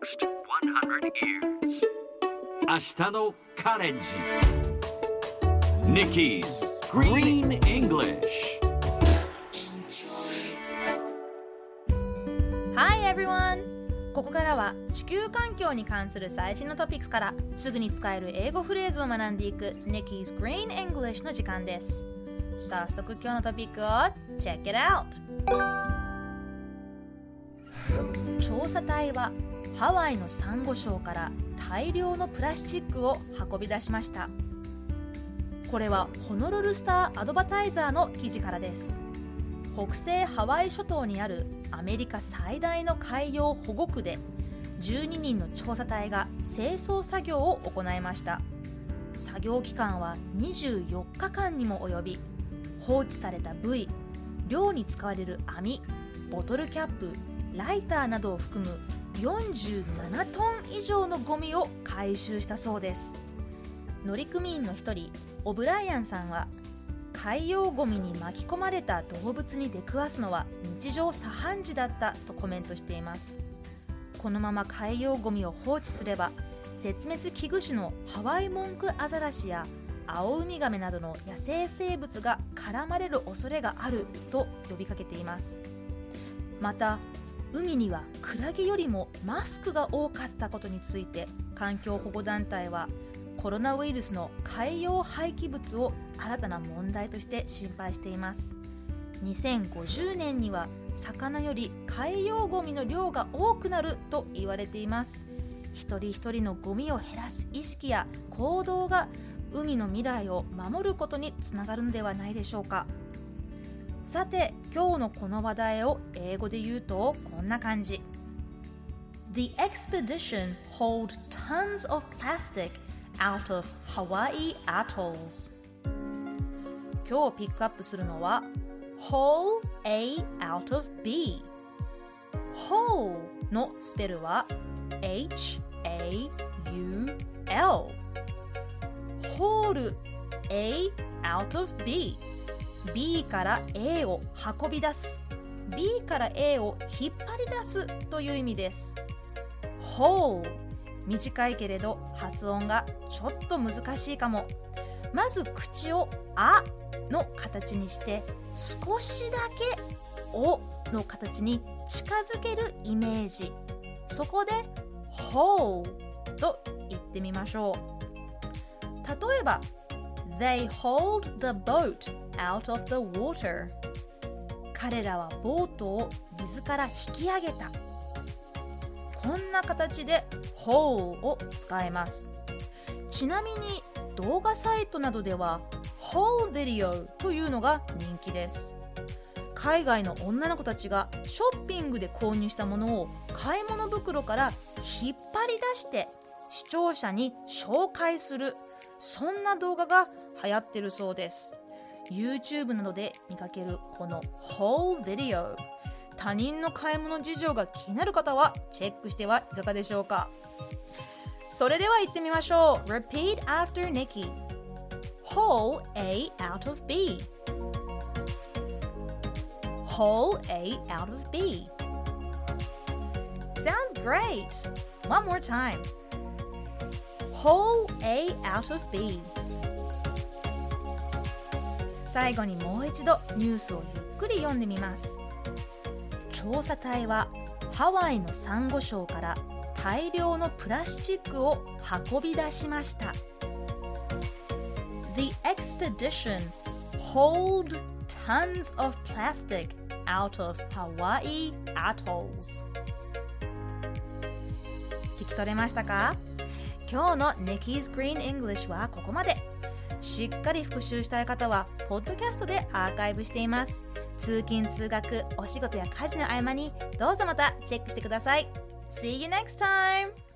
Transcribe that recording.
next 100 years. 明日のカレンジ Nikki's Green English Hi everyone! ここからは地球環境に関する最新のトピックスからすぐに使える英語フレーズを学んでいく Nikki's Green English の時間です早速今日のトピックを Check it out! 調査隊はハワイのサンゴ礁から大量のプラスチックを運び出しました。これはホノルルスターアドバタイザーの記事からです。北西ハワイ諸島にあるアメリカ最大の海洋保護区で12人の調査隊が清掃作業を行いました。作業期間は24日間にも及び放置されたブイ漁に使われる網ボトルキャップライターなどを含む47トン以上のゴミを回収したそうです。乗組員の一人オブライアンさんは海洋ゴミに巻き込まれた動物に出くわすのは日常茶飯事だったとコメントしています。このまま海洋ゴミを放置すれば絶滅危惧種のハワイモンクアザラシやアオウミガメなどの野生生物が絡まれる恐れがあると呼びかけています。また海にはクラゲよりもマスクが多かったことについて環境保護団体はコロナウイルスの海洋廃棄物を新たな問題として心配しています。2050年には魚より海洋ゴミの量が多くなると言われています。一人一人のゴミを減らす意識や行動が海の未来を守ることにつながるのではないでしょうか。さて今日のこの話題を英語で言うとこんな感じ The expedition hauled tons of plastic out of Hawaii atolls 今日ピックアップするのは haul A out of B haul のスペルは H-A-U-L haul A out of B B から A を運び出す。B から A を引っ張り出すという意味です。haul 短いけれど発音がちょっと難しいかも。まず口を「あ」の形にして少しだけ「お」の形に近づけるイメージ。そこで「haul」と言ってみましょう。例えば They hold the boat out of the water. 彼らはボートを水から引き上げた。こんな形で haul を使えます。ちなみに動画サイトなどでは haul video というのが人気です。海外の女の子たちがショッピングで購入したものを買い物袋から引っ張り出して視聴者に紹介するそんな動画が流行ってるそうです YouTube などで見かけるこの haul video 他人の買い物事情が気になる方はチェックしてはいかがでしょうかそれでは言ってみましょう Repeat after Nikki Haul A out of B Haul A out of B Sounds great! One more time Haul A out of B. 最後にもう一度ニュースをゆっくり読んでみます。調査隊はハワイのサンゴ礁から大量のプラスチックを運び出しました。The expedition hauled tons of plastic out of Hawaii atolls. 聞き取れましたか？今日の Nikki's Green English はここまで。しっかり復習したい方はポッドキャストでアーカイブしています。通勤通学お仕事や家事の合間にどうぞまたチェックしてください。See you next time!